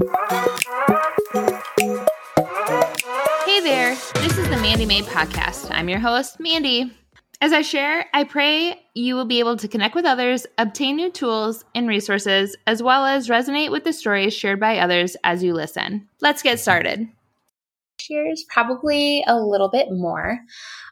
Hey there, this is the Mandy Mae Podcast. I'm your host, Mandy. As I share, I pray you will be able to connect with others, obtain new tools and resources, as well as resonate with the stories shared by others as you listen. Let's get started. Shares probably a little bit more.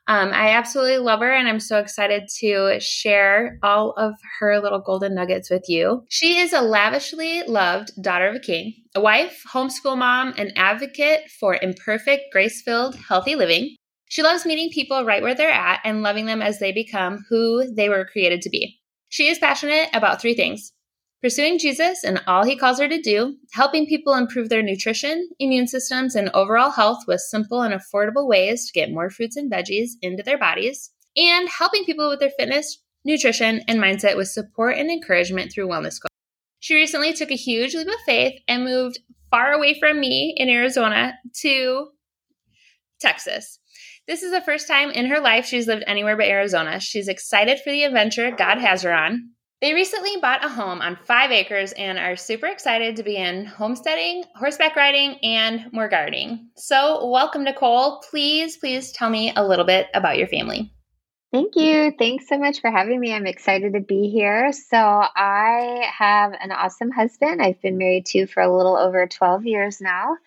Um, I absolutely love her, and I'm so excited to share all of her little golden nuggets with you. She is a lavishly loved daughter of a king, a wife, homeschool mom, an advocate for imperfect, grace filled, healthy living. She loves meeting people right where they're at and loving them as they become who they were created to be. She is passionate about three things pursuing Jesus and all he calls her to do, helping people improve their nutrition, immune systems, and overall health with simple and affordable ways to get more fruits and veggies into their bodies, and helping people with their fitness, nutrition, and mindset with support and encouragement through wellness goals. She recently took a huge leap of faith and moved far away from me in Arizona to Texas. This is the first time in her life she's lived anywhere but Arizona. She's excited for the adventure God has her on. They recently bought a home on five acres and are super excited to begin homesteading, horseback riding, and more gardening. So, welcome, Nicole. Please, please tell me a little bit about your family. Thank you. Thanks so much for having me. I'm excited to be here. So, I have an awesome husband I've been married to for a little over 12 years now.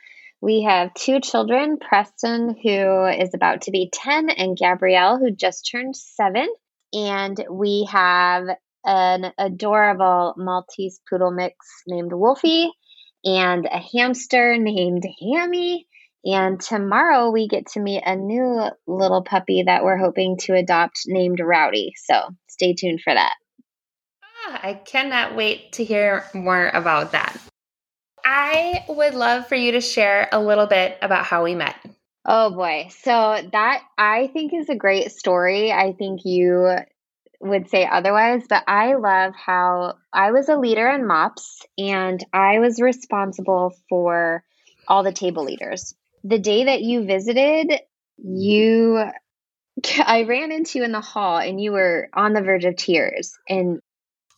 We have two children Preston, who is about to be 10, and Gabrielle, who just turned seven. And we have an adorable Maltese poodle mix named Wolfie and a hamster named Hammy. And tomorrow we get to meet a new little puppy that we're hoping to adopt named Rowdy. So stay tuned for that. Ah, I cannot wait to hear more about that. I would love for you to share a little bit about how we met. Oh boy. So that I think is a great story. I think you would say otherwise, but I love how I was a leader in MOPS and I was responsible for all the table leaders. The day that you visited, you I ran into you in the hall and you were on the verge of tears and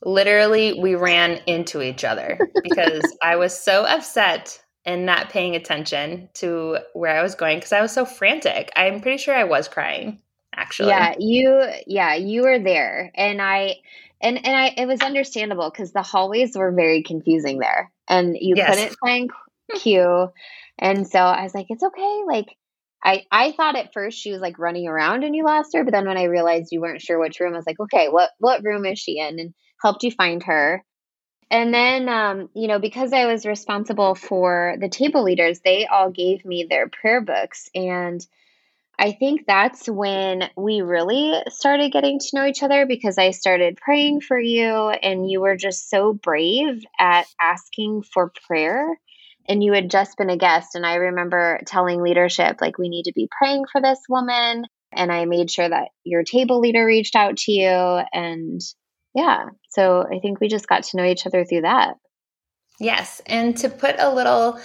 literally we ran into each other because I was so upset and not paying attention to where I was going because I was so frantic. I'm pretty sure I was crying actually. Yeah, you yeah, you were there. And I and and I it was understandable because the hallways were very confusing there. And you yes. couldn't find Q. And so I was like, it's okay. Like I I thought at first she was like running around and you lost her, but then when I realized you weren't sure which room, I was like, okay, what what room is she in? And helped you find her. And then, um, you know, because I was responsible for the table leaders, they all gave me their prayer books. And I think that's when we really started getting to know each other because I started praying for you and you were just so brave at asking for prayer. And you had just been a guest. And I remember telling leadership, like, we need to be praying for this woman. And I made sure that your table leader reached out to you. And yeah, so I think we just got to know each other through that. Yes. And to put a little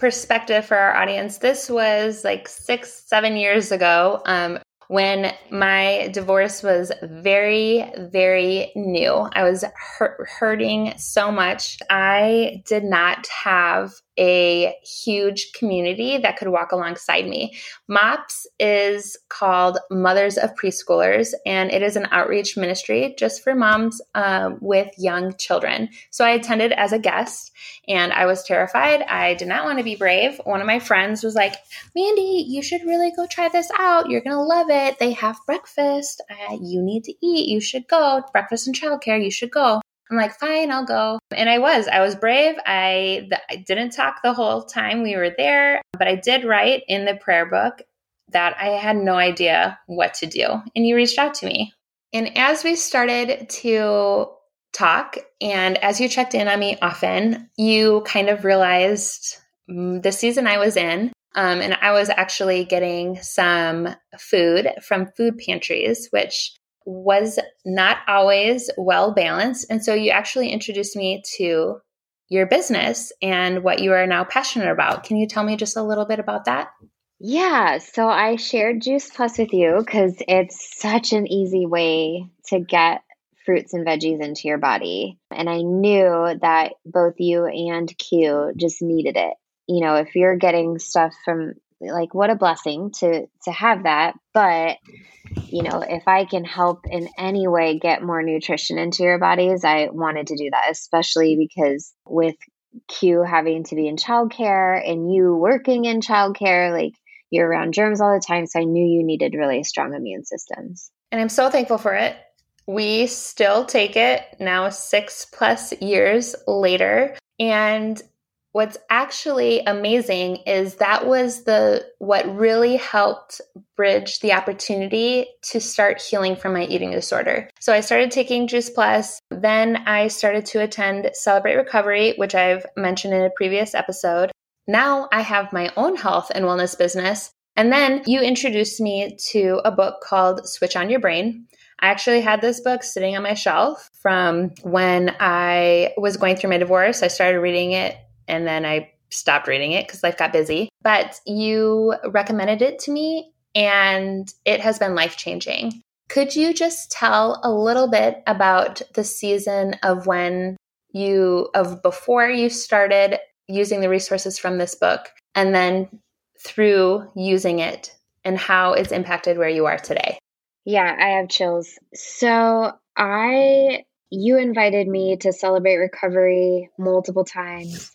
perspective for our audience, this was like six, seven years ago. Um, when my divorce was very, very new. I was hurt, hurting so much. I did not have a huge community that could walk alongside me. MOPS is called Mothers of Preschoolers, and it is an outreach ministry just for moms um, with young children. So I attended as a guest, and I was terrified. I did not want to be brave. One of my friends was like, Mandy, you should really go try this out. You're going to love it. They have breakfast. Uh, you need to eat. You should go. Breakfast and childcare. You should go. I'm like, fine, I'll go. And I was, I was brave. I, I didn't talk the whole time we were there, but I did write in the prayer book that I had no idea what to do. And you reached out to me. And as we started to talk, and as you checked in on me often, you kind of realized mm, the season I was in. Um, and I was actually getting some food from food pantries, which was not always well balanced. And so you actually introduced me to your business and what you are now passionate about. Can you tell me just a little bit about that? Yeah, so I shared Juice Plus with you because it's such an easy way to get fruits and veggies into your body. And I knew that both you and Q just needed it. You know, if you're getting stuff from like what a blessing to to have that, but you know, if I can help in any way get more nutrition into your bodies, I wanted to do that, especially because with Q having to be in childcare and you working in childcare, like you're around germs all the time. So I knew you needed really strong immune systems. And I'm so thankful for it. We still take it now, six plus years later. And what's actually amazing is that was the what really helped bridge the opportunity to start healing from my eating disorder. So I started taking Juice Plus, then I started to attend Celebrate Recovery, which I've mentioned in a previous episode. Now I have my own health and wellness business. And then you introduced me to a book called Switch on Your Brain. I actually had this book sitting on my shelf from when I was going through my divorce. I started reading it and then I stopped reading it because life got busy. But you recommended it to me, and it has been life changing. Could you just tell a little bit about the season of when you, of before you started using the resources from this book, and then through using it and how it's impacted where you are today? Yeah, I have chills. So I, you invited me to celebrate recovery multiple times.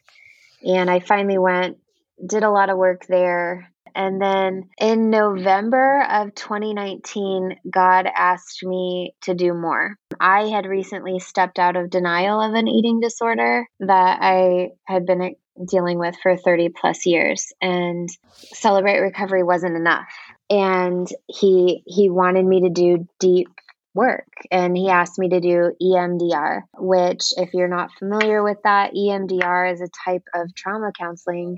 And I finally went, did a lot of work there. And then in November of 2019, God asked me to do more. I had recently stepped out of denial of an eating disorder that I had been dealing with for 30 plus years and celebrate recovery wasn't enough and he he wanted me to do deep work. And he asked me to do EMDR, which, if you're not familiar with that, EMDR is a type of trauma counseling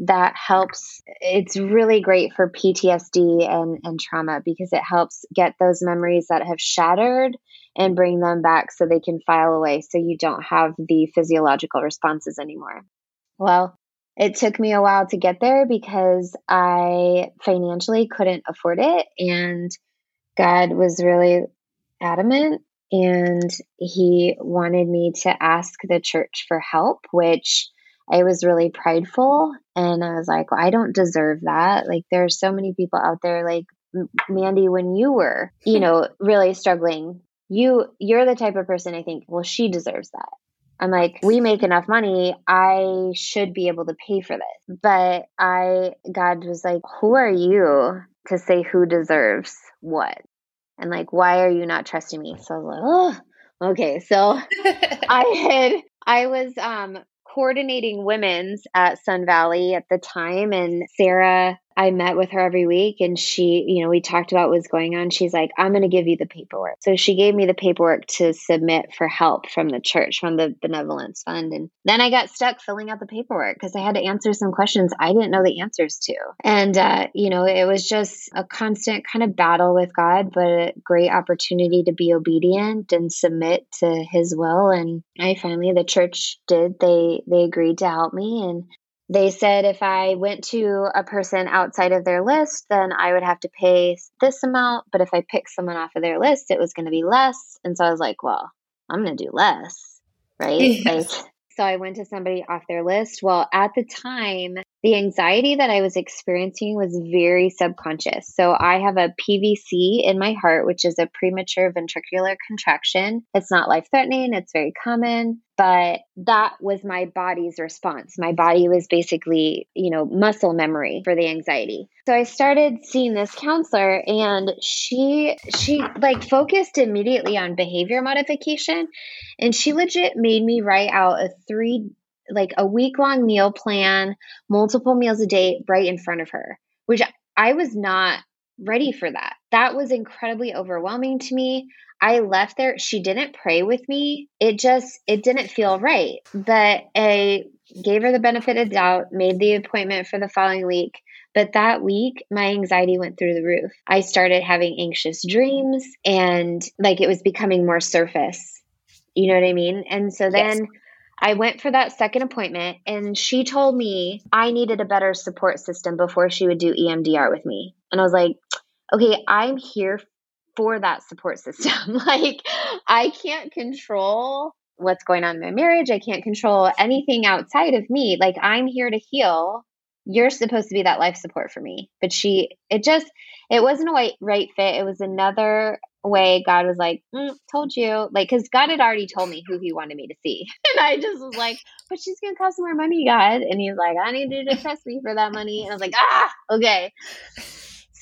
that helps. It's really great for PTSD and, and trauma because it helps get those memories that have shattered and bring them back so they can file away so you don't have the physiological responses anymore. Well, it took me a while to get there because I financially couldn't afford it. And God was really adamant and he wanted me to ask the church for help, which I was really prideful. And I was like, well, I don't deserve that. Like, there are so many people out there, like Mandy, when you were, you know, really struggling, you you're the type of person I think, well, she deserves that. I'm like, we make enough money. I should be able to pay for this. But I, God was like, who are you to say who deserves what? And like why are you not trusting me? So i was like oh okay so i had i was um coordinating women's at sun valley at the time and sarah I met with her every week and she, you know, we talked about what was going on. She's like, I'm going to give you the paperwork. So she gave me the paperwork to submit for help from the church, from the benevolence fund. And then I got stuck filling out the paperwork because I had to answer some questions I didn't know the answers to. And, uh, you know, it was just a constant kind of battle with God, but a great opportunity to be obedient and submit to his will. And I finally, the church did, they, they agreed to help me. And they said if I went to a person outside of their list, then I would have to pay this amount. But if I picked someone off of their list, it was going to be less. And so I was like, well, I'm going to do less. Right. Yes. Like, so I went to somebody off their list. Well, at the time, the anxiety that I was experiencing was very subconscious. So I have a PVC in my heart, which is a premature ventricular contraction. It's not life threatening, it's very common, but that was my body's response. My body was basically, you know, muscle memory for the anxiety. So I started seeing this counselor and she she like focused immediately on behavior modification and she legit made me write out a 3 like a week long meal plan, multiple meals a day right in front of her, which I was not ready for that. That was incredibly overwhelming to me. I left there. She didn't pray with me. It just, it didn't feel right. But I gave her the benefit of doubt, made the appointment for the following week. But that week, my anxiety went through the roof. I started having anxious dreams and like it was becoming more surface. You know what I mean? And so then yes. I went for that second appointment and she told me I needed a better support system before she would do EMDR with me. And I was like, okay, I'm here for that support system. like, I can't control what's going on in my marriage. I can't control anything outside of me. Like, I'm here to heal. You're supposed to be that life support for me. But she, it just, it wasn't a right, fit. It was another way God was like, mm, told you. Like, because God had already told me who he wanted me to see. And I just was like, but she's going to cost more money, God. And he's like, I need you to trust me for that money. And I was like, ah, okay.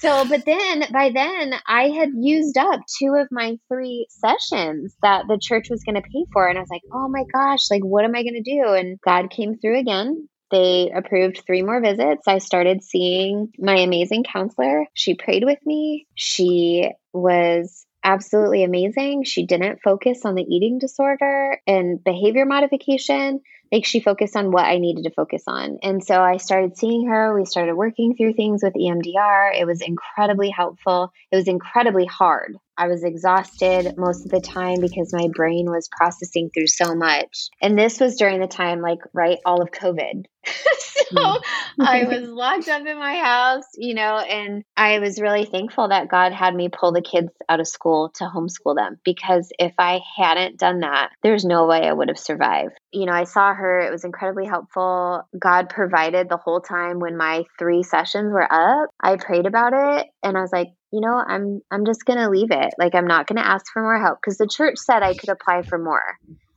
So, but then by then I had used up two of my three sessions that the church was going to pay for. And I was like, oh my gosh, like, what am I going to do? And God came through again. They approved three more visits. I started seeing my amazing counselor. She prayed with me. She was absolutely amazing. She didn't focus on the eating disorder and behavior modification. Like she focused on what I needed to focus on. And so I started seeing her. We started working through things with EMDR. It was incredibly helpful. It was incredibly hard. I was exhausted most of the time because my brain was processing through so much. And this was during the time, like, right, all of COVID. so mm. I was locked up in my house, you know, and I was really thankful that God had me pull the kids out of school to homeschool them because if I hadn't done that, there's no way I would have survived. You know, I saw her, it was incredibly helpful. God provided the whole time when my three sessions were up. I prayed about it and I was like, you know, I'm I'm just going to leave it. Like I'm not going to ask for more help because the church said I could apply for more.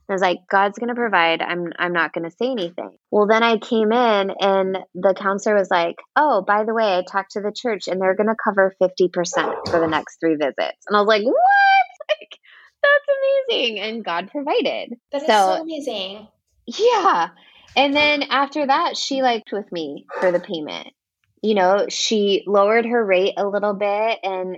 I was like, God's going to provide. I'm I'm not going to say anything. Well, then I came in and the counselor was like, "Oh, by the way, I talked to the church and they're going to cover 50% for the next 3 visits." And I was like, "What?" Like that's amazing. And God provided. That is so, so amazing. Yeah. And then after that, she liked with me for the payment you know, she lowered her rate a little bit and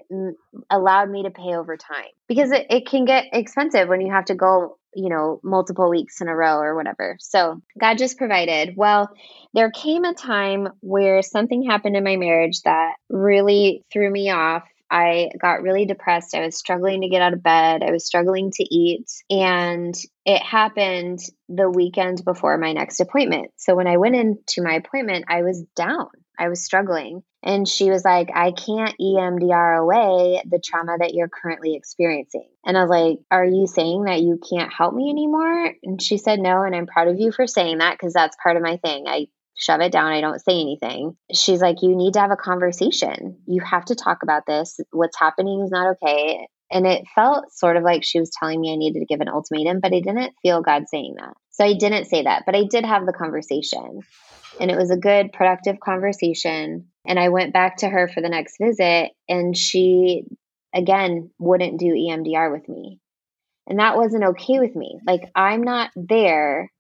allowed me to pay over time because it, it can get expensive when you have to go, you know, multiple weeks in a row or whatever. So God just provided. Well, there came a time where something happened in my marriage that really threw me off. I got really depressed. I was struggling to get out of bed. I was struggling to eat. And it happened the weekend before my next appointment. So when I went into my appointment, I was down. I was struggling. And she was like, I can't EMDR away the trauma that you're currently experiencing. And I was like, Are you saying that you can't help me anymore? And she said, No. And I'm proud of you for saying that because that's part of my thing. I shove it down. I don't say anything. She's like, You need to have a conversation. You have to talk about this. What's happening is not okay. And it felt sort of like she was telling me I needed to give an ultimatum, but I didn't feel God saying that. So I didn't say that, but I did have the conversation. And it was a good, productive conversation. And I went back to her for the next visit, and she, again, wouldn't do EMDR with me. And that wasn't okay with me. Like, I'm not there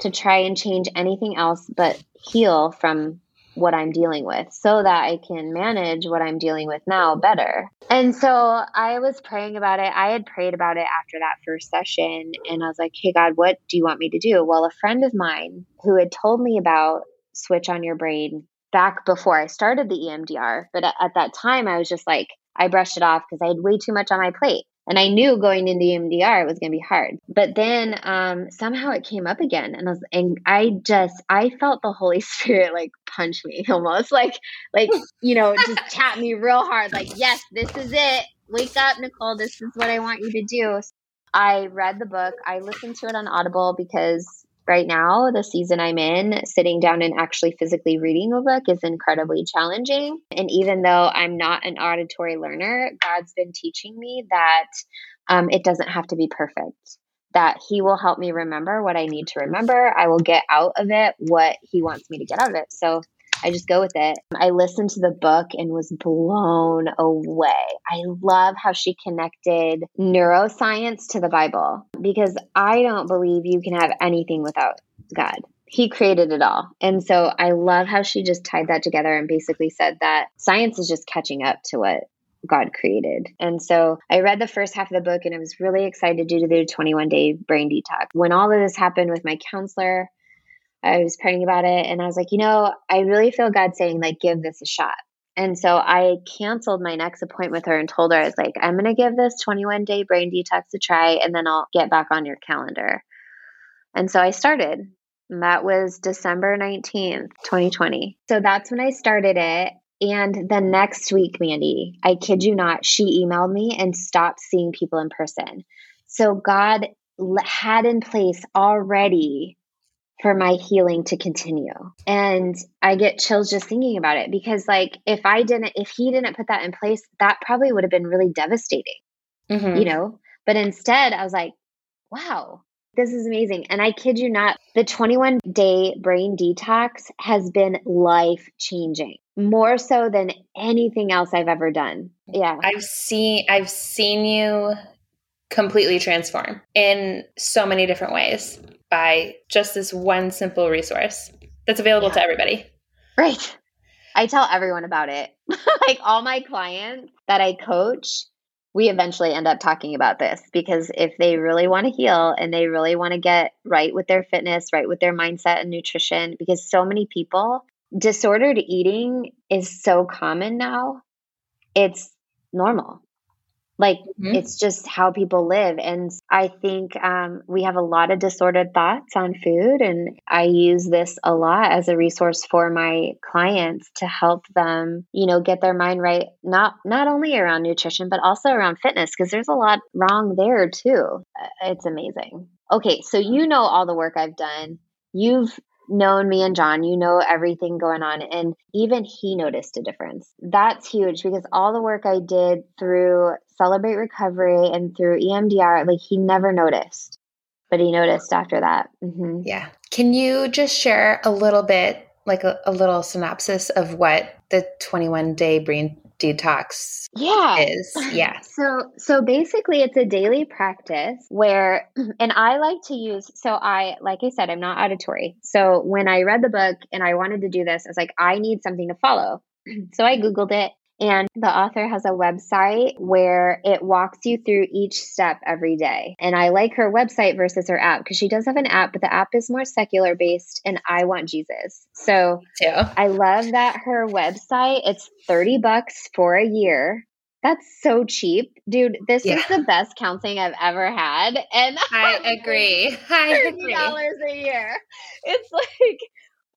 to try and change anything else but heal from what I'm dealing with so that I can manage what I'm dealing with now better. And so I was praying about it. I had prayed about it after that first session and I was like, "Hey God, what do you want me to do?" Well, a friend of mine who had told me about switch on your brain back before I started the EMDR, but at, at that time I was just like I brushed it off because I had way too much on my plate. And I knew going into EMDR it was going to be hard. But then um, somehow it came up again, and I was, and I just I felt the Holy Spirit like punch me almost like like you know just tap me real hard like yes this is it wake up Nicole this is what I want you to do. I read the book. I listened to it on Audible because right now, the season I'm in, sitting down and actually physically reading a book is incredibly challenging. And even though I'm not an auditory learner, God's been teaching me that um, it doesn't have to be perfect. That he will help me remember what I need to remember. I will get out of it what he wants me to get out of it. So I just go with it. I listened to the book and was blown away. I love how she connected neuroscience to the Bible because I don't believe you can have anything without God. He created it all. And so I love how she just tied that together and basically said that science is just catching up to what God created. And so I read the first half of the book and I was really excited due to do the 21 day brain detox. When all of this happened with my counselor, I was praying about it and I was like, you know, I really feel God saying, like, give this a shot. And so I canceled my next appointment with her and told her, I was like, I'm going to give this 21 day brain detox a try and then I'll get back on your calendar. And so I started. And that was December 19th, 2020. So that's when I started it. And the next week, Mandy, I kid you not, she emailed me and stopped seeing people in person. So God had in place already for my healing to continue. And I get chills just thinking about it because, like, if I didn't, if he didn't put that in place, that probably would have been really devastating, mm-hmm. you know? But instead, I was like, wow, this is amazing. And I kid you not, the 21 day brain detox has been life changing more so than anything else I've ever done. Yeah. I've seen I've seen you completely transform in so many different ways by just this one simple resource that's available yeah. to everybody. Right. I tell everyone about it. like all my clients that I coach, we eventually end up talking about this because if they really want to heal and they really want to get right with their fitness, right with their mindset and nutrition, because so many people, disordered eating is so common now. It's normal. Like mm-hmm. it's just how people live. And I think um, we have a lot of disordered thoughts on food. And I use this a lot as a resource for my clients to help them, you know, get their mind right, not, not only around nutrition, but also around fitness, because there's a lot wrong there too. Uh, it's amazing. Okay. So you know all the work I've done. You've known me and John, you know everything going on. And even he noticed a difference. That's huge because all the work I did through Celebrate Recovery and through EMDR, like he never noticed, but he noticed after that. Mm-hmm. Yeah. Can you just share a little bit, like a, a little synopsis of what the 21 day brain detox yeah. is yeah. So so basically it's a daily practice where and i like to use so i like i said i'm not auditory. So when i read the book and i wanted to do this i was like i need something to follow. So i googled it and the author has a website where it walks you through each step every day. And I like her website versus her app because she does have an app, but the app is more secular based and I want Jesus. So I love that her website, it's 30 bucks for a year. That's so cheap. Dude, this yeah. is the best counseling I've ever had. And I agree. I agree. $30 a year. It's like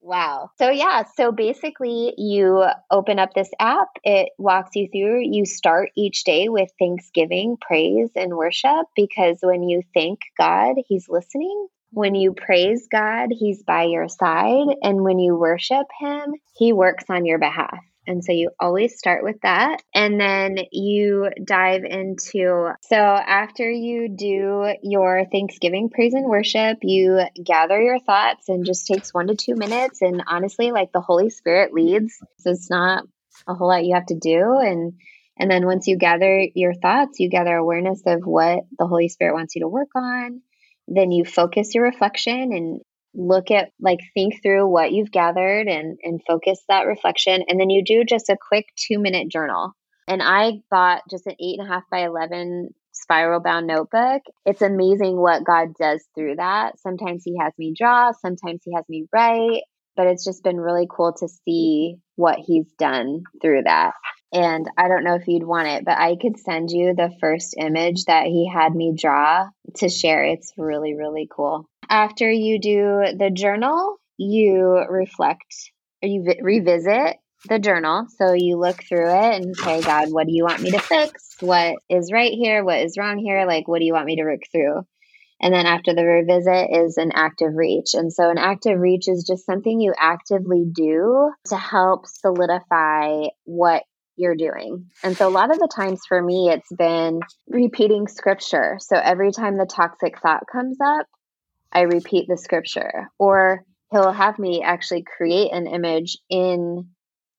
Wow. So, yeah, so basically, you open up this app, it walks you through. You start each day with thanksgiving, praise, and worship because when you thank God, He's listening. When you praise God, He's by your side. And when you worship Him, He works on your behalf. And so you always start with that. And then you dive into so after you do your Thanksgiving praise and worship, you gather your thoughts and just takes one to two minutes. And honestly, like the Holy Spirit leads. So it's not a whole lot you have to do. And and then once you gather your thoughts, you gather awareness of what the Holy Spirit wants you to work on. Then you focus your reflection and look at like think through what you've gathered and and focus that reflection and then you do just a quick two minute journal and i bought just an eight and a half by 11 spiral bound notebook it's amazing what god does through that sometimes he has me draw sometimes he has me write but it's just been really cool to see what he's done through that and I don't know if you'd want it, but I could send you the first image that he had me draw to share. It's really, really cool. After you do the journal, you reflect or you vi- revisit the journal. So you look through it and say, God, what do you want me to fix? What is right here? What is wrong here? Like, what do you want me to work through? And then after the revisit is an active reach. And so an active reach is just something you actively do to help solidify what you're doing. And so a lot of the times for me, it's been repeating scripture. So every time the toxic thought comes up, I repeat the scripture. Or he'll have me actually create an image in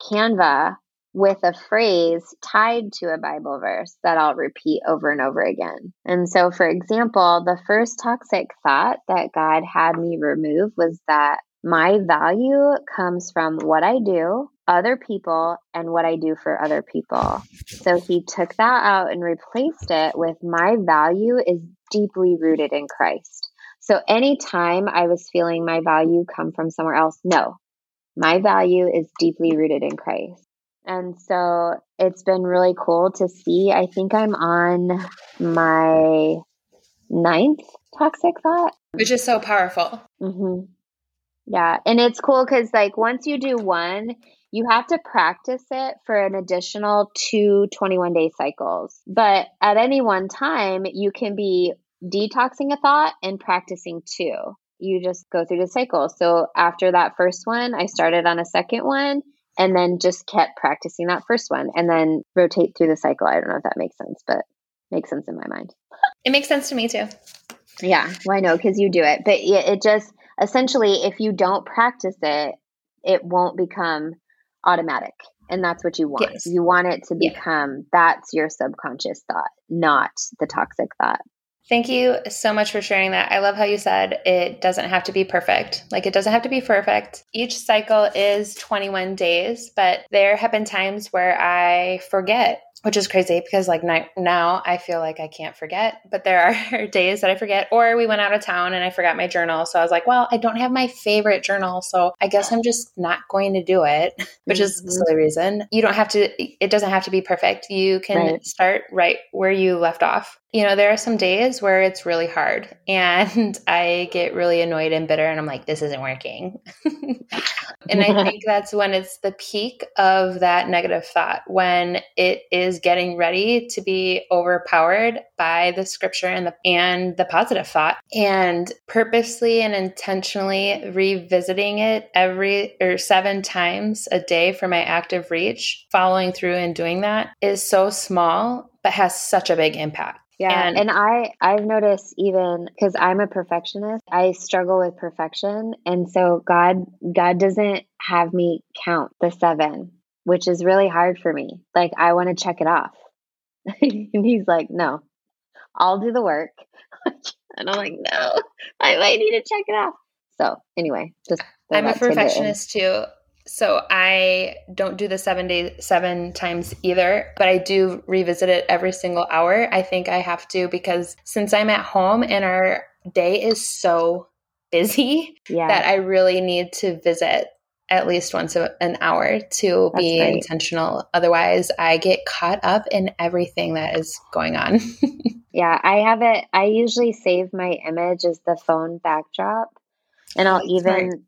Canva with a phrase tied to a Bible verse that I'll repeat over and over again. And so, for example, the first toxic thought that God had me remove was that my value comes from what I do, other people, and what I do for other people. So he took that out and replaced it with my value is deeply rooted in Christ. So anytime I was feeling my value come from somewhere else, no, my value is deeply rooted in Christ. And so it's been really cool to see. I think I'm on my ninth toxic thought, which is so powerful. Mm-hmm. Yeah. And it's cool because, like, once you do one, you have to practice it for an additional two 21 day cycles. But at any one time, you can be detoxing a thought and practicing two. You just go through the cycle. So after that first one, I started on a second one and then just kept practicing that first one and then rotate through the cycle. I don't know if that makes sense, but makes sense in my mind. It makes sense to me too. Yeah, well, I know because you do it. But it just essentially, if you don't practice it, it won't become automatic. And that's what you want. Yes. You want it to become yeah. that's your subconscious thought, not the toxic thought. Thank you so much for sharing that. I love how you said it doesn't have to be perfect. Like, it doesn't have to be perfect. Each cycle is 21 days, but there have been times where I forget which is crazy because like now I feel like I can't forget, but there are days that I forget. Or we went out of town and I forgot my journal, so I was like, well, I don't have my favorite journal, so I guess I'm just not going to do it, which mm-hmm. is a silly reason. You don't have to. It doesn't have to be perfect. You can right. start right where you left off. You know, there are some days where it's really hard and I get really annoyed and bitter and I'm like, this isn't working. and I think that's when it's the peak of that negative thought, when it is getting ready to be overpowered by the scripture and the and the positive thought. And purposely and intentionally revisiting it every or seven times a day for my active reach, following through and doing that is so small but has such a big impact. Yeah, and, and I I've noticed even cuz I'm a perfectionist, I struggle with perfection and so God God doesn't have me count the 7, which is really hard for me. Like I want to check it off. and he's like, "No. I'll do the work." and I'm like, "No. I might need to check it off." So, anyway, just I'm a perfectionist too. So I don't do the seven days, seven times either, but I do revisit it every single hour. I think I have to because since I'm at home and our day is so busy yeah. that I really need to visit at least once a, an hour to That's be right. intentional. Otherwise, I get caught up in everything that is going on. yeah, I have it. I usually save my image as the phone backdrop. And I'll even Smart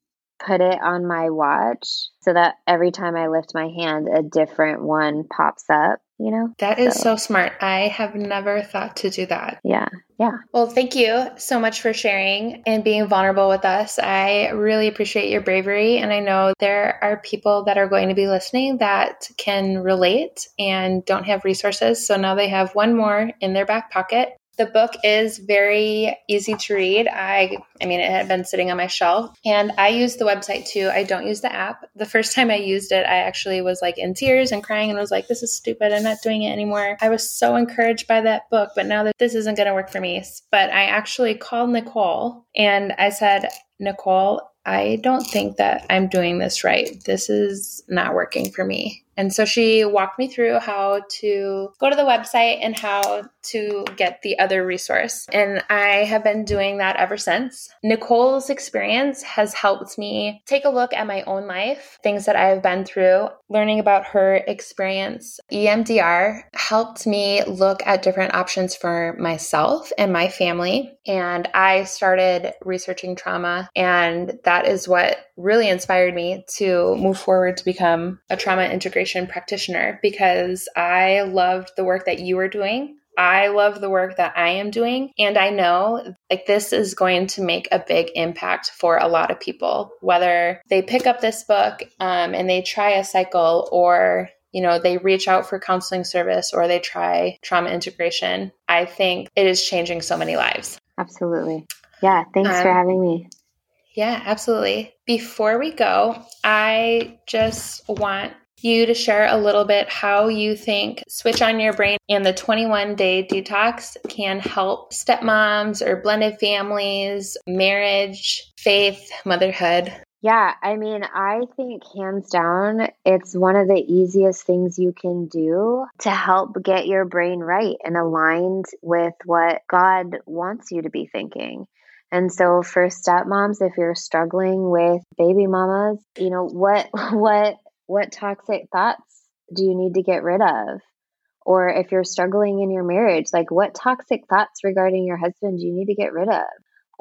put it on my watch so that every time I lift my hand, a different one pops up, you know? That is so. so smart. I have never thought to do that. Yeah. Yeah. Well, thank you so much for sharing and being vulnerable with us. I really appreciate your bravery. And I know there are people that are going to be listening that can relate and don't have resources. So now they have one more in their back pocket the book is very easy to read. I I mean it had been sitting on my shelf and I use the website too. I don't use the app. The first time I used it, I actually was like in tears and crying and was like this is stupid. I'm not doing it anymore. I was so encouraged by that book, but now that this isn't going to work for me. But I actually called Nicole and I said, "Nicole, I don't think that I'm doing this right. This is not working for me. And so she walked me through how to go to the website and how to get the other resource. And I have been doing that ever since. Nicole's experience has helped me take a look at my own life, things that I have been through, learning about her experience. EMDR helped me look at different options for myself and my family. And I started researching trauma, and that is what really inspired me to move forward to become a trauma practitioner because I loved the work that you were doing. I love the work that I am doing. And I know like this is going to make a big impact for a lot of people, whether they pick up this book um, and they try a cycle or you know, they reach out for counseling service or they try trauma integration. I think it is changing so many lives. Absolutely. Yeah. Thanks um, for having me. Yeah, absolutely. Before we go, I just want you to share a little bit how you think Switch on Your Brain and the 21 day detox can help stepmoms or blended families, marriage, faith, motherhood. Yeah, I mean, I think hands down, it's one of the easiest things you can do to help get your brain right and aligned with what God wants you to be thinking. And so for stepmoms, if you're struggling with baby mamas, you know, what what what toxic thoughts do you need to get rid of? Or if you're struggling in your marriage, like what toxic thoughts regarding your husband do you need to get rid of?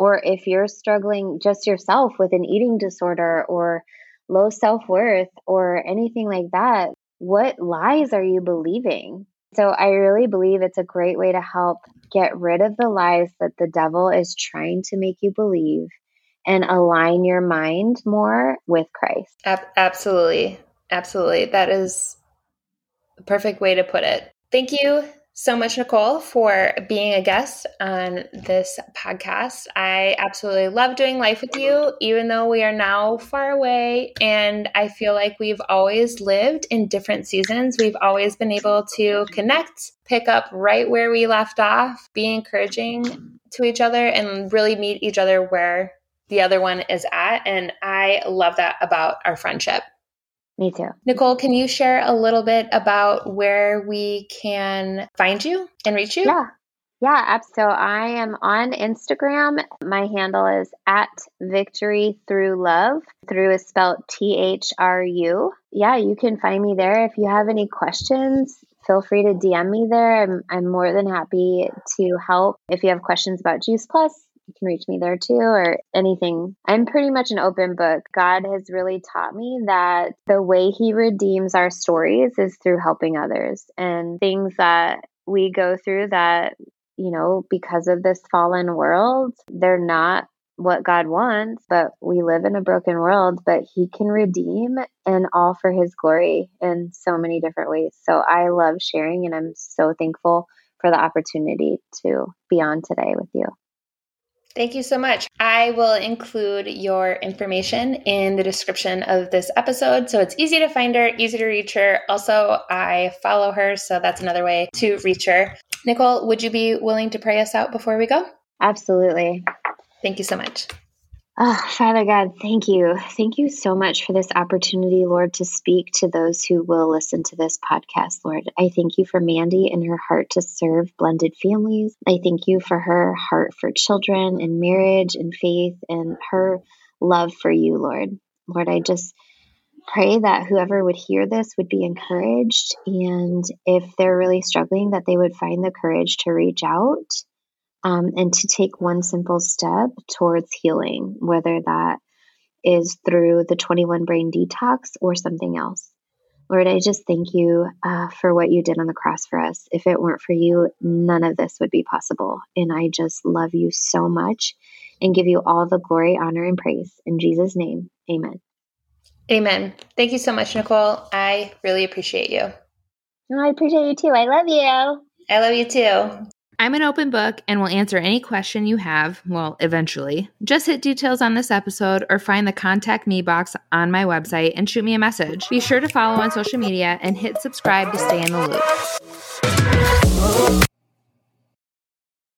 or if you're struggling just yourself with an eating disorder or low self worth or anything like that, what lies are you believing? So I really believe it's a great way to help get rid of the lies that the devil is trying to make you believe and align your mind more with Christ. absolutely. Absolutely. That is the perfect way to put it. Thank you so much, Nicole, for being a guest on this podcast. I absolutely love doing life with you, even though we are now far away. And I feel like we've always lived in different seasons. We've always been able to connect, pick up right where we left off, be encouraging to each other, and really meet each other where the other one is at. And I love that about our friendship. Me too. Nicole, can you share a little bit about where we can find you and reach you? Yeah. Yeah, so I am on Instagram. My handle is at victory through love. Through is spelled T H R U. Yeah, you can find me there. If you have any questions, feel free to DM me there. I'm, I'm more than happy to help. If you have questions about Juice Plus, you can reach me there too or anything. I'm pretty much an open book. God has really taught me that the way He redeems our stories is through helping others and things that we go through that, you know, because of this fallen world, they're not what God wants, but we live in a broken world, but He can redeem and all for His glory in so many different ways. So I love sharing and I'm so thankful for the opportunity to be on today with you. Thank you so much. I will include your information in the description of this episode so it's easy to find her, easy to reach her. Also, I follow her, so that's another way to reach her. Nicole, would you be willing to pray us out before we go? Absolutely. Thank you so much. Oh, Father God, thank you. Thank you so much for this opportunity, Lord, to speak to those who will listen to this podcast, Lord. I thank you for Mandy and her heart to serve blended families. I thank you for her heart for children and marriage and faith and her love for you, Lord. Lord, I just pray that whoever would hear this would be encouraged. And if they're really struggling, that they would find the courage to reach out um, and to take one simple step towards healing, whether that is through the 21 brain detox or something else. Lord, I just thank you uh, for what you did on the cross for us. If it weren't for you, none of this would be possible. And I just love you so much and give you all the glory, honor, and praise. In Jesus' name, amen. Amen. Thank you so much, Nicole. I really appreciate you. I appreciate you too. I love you. I love you too. I'm an open book and will answer any question you have, well, eventually. Just hit details on this episode or find the contact me box on my website and shoot me a message. Be sure to follow on social media and hit subscribe to stay in the loop.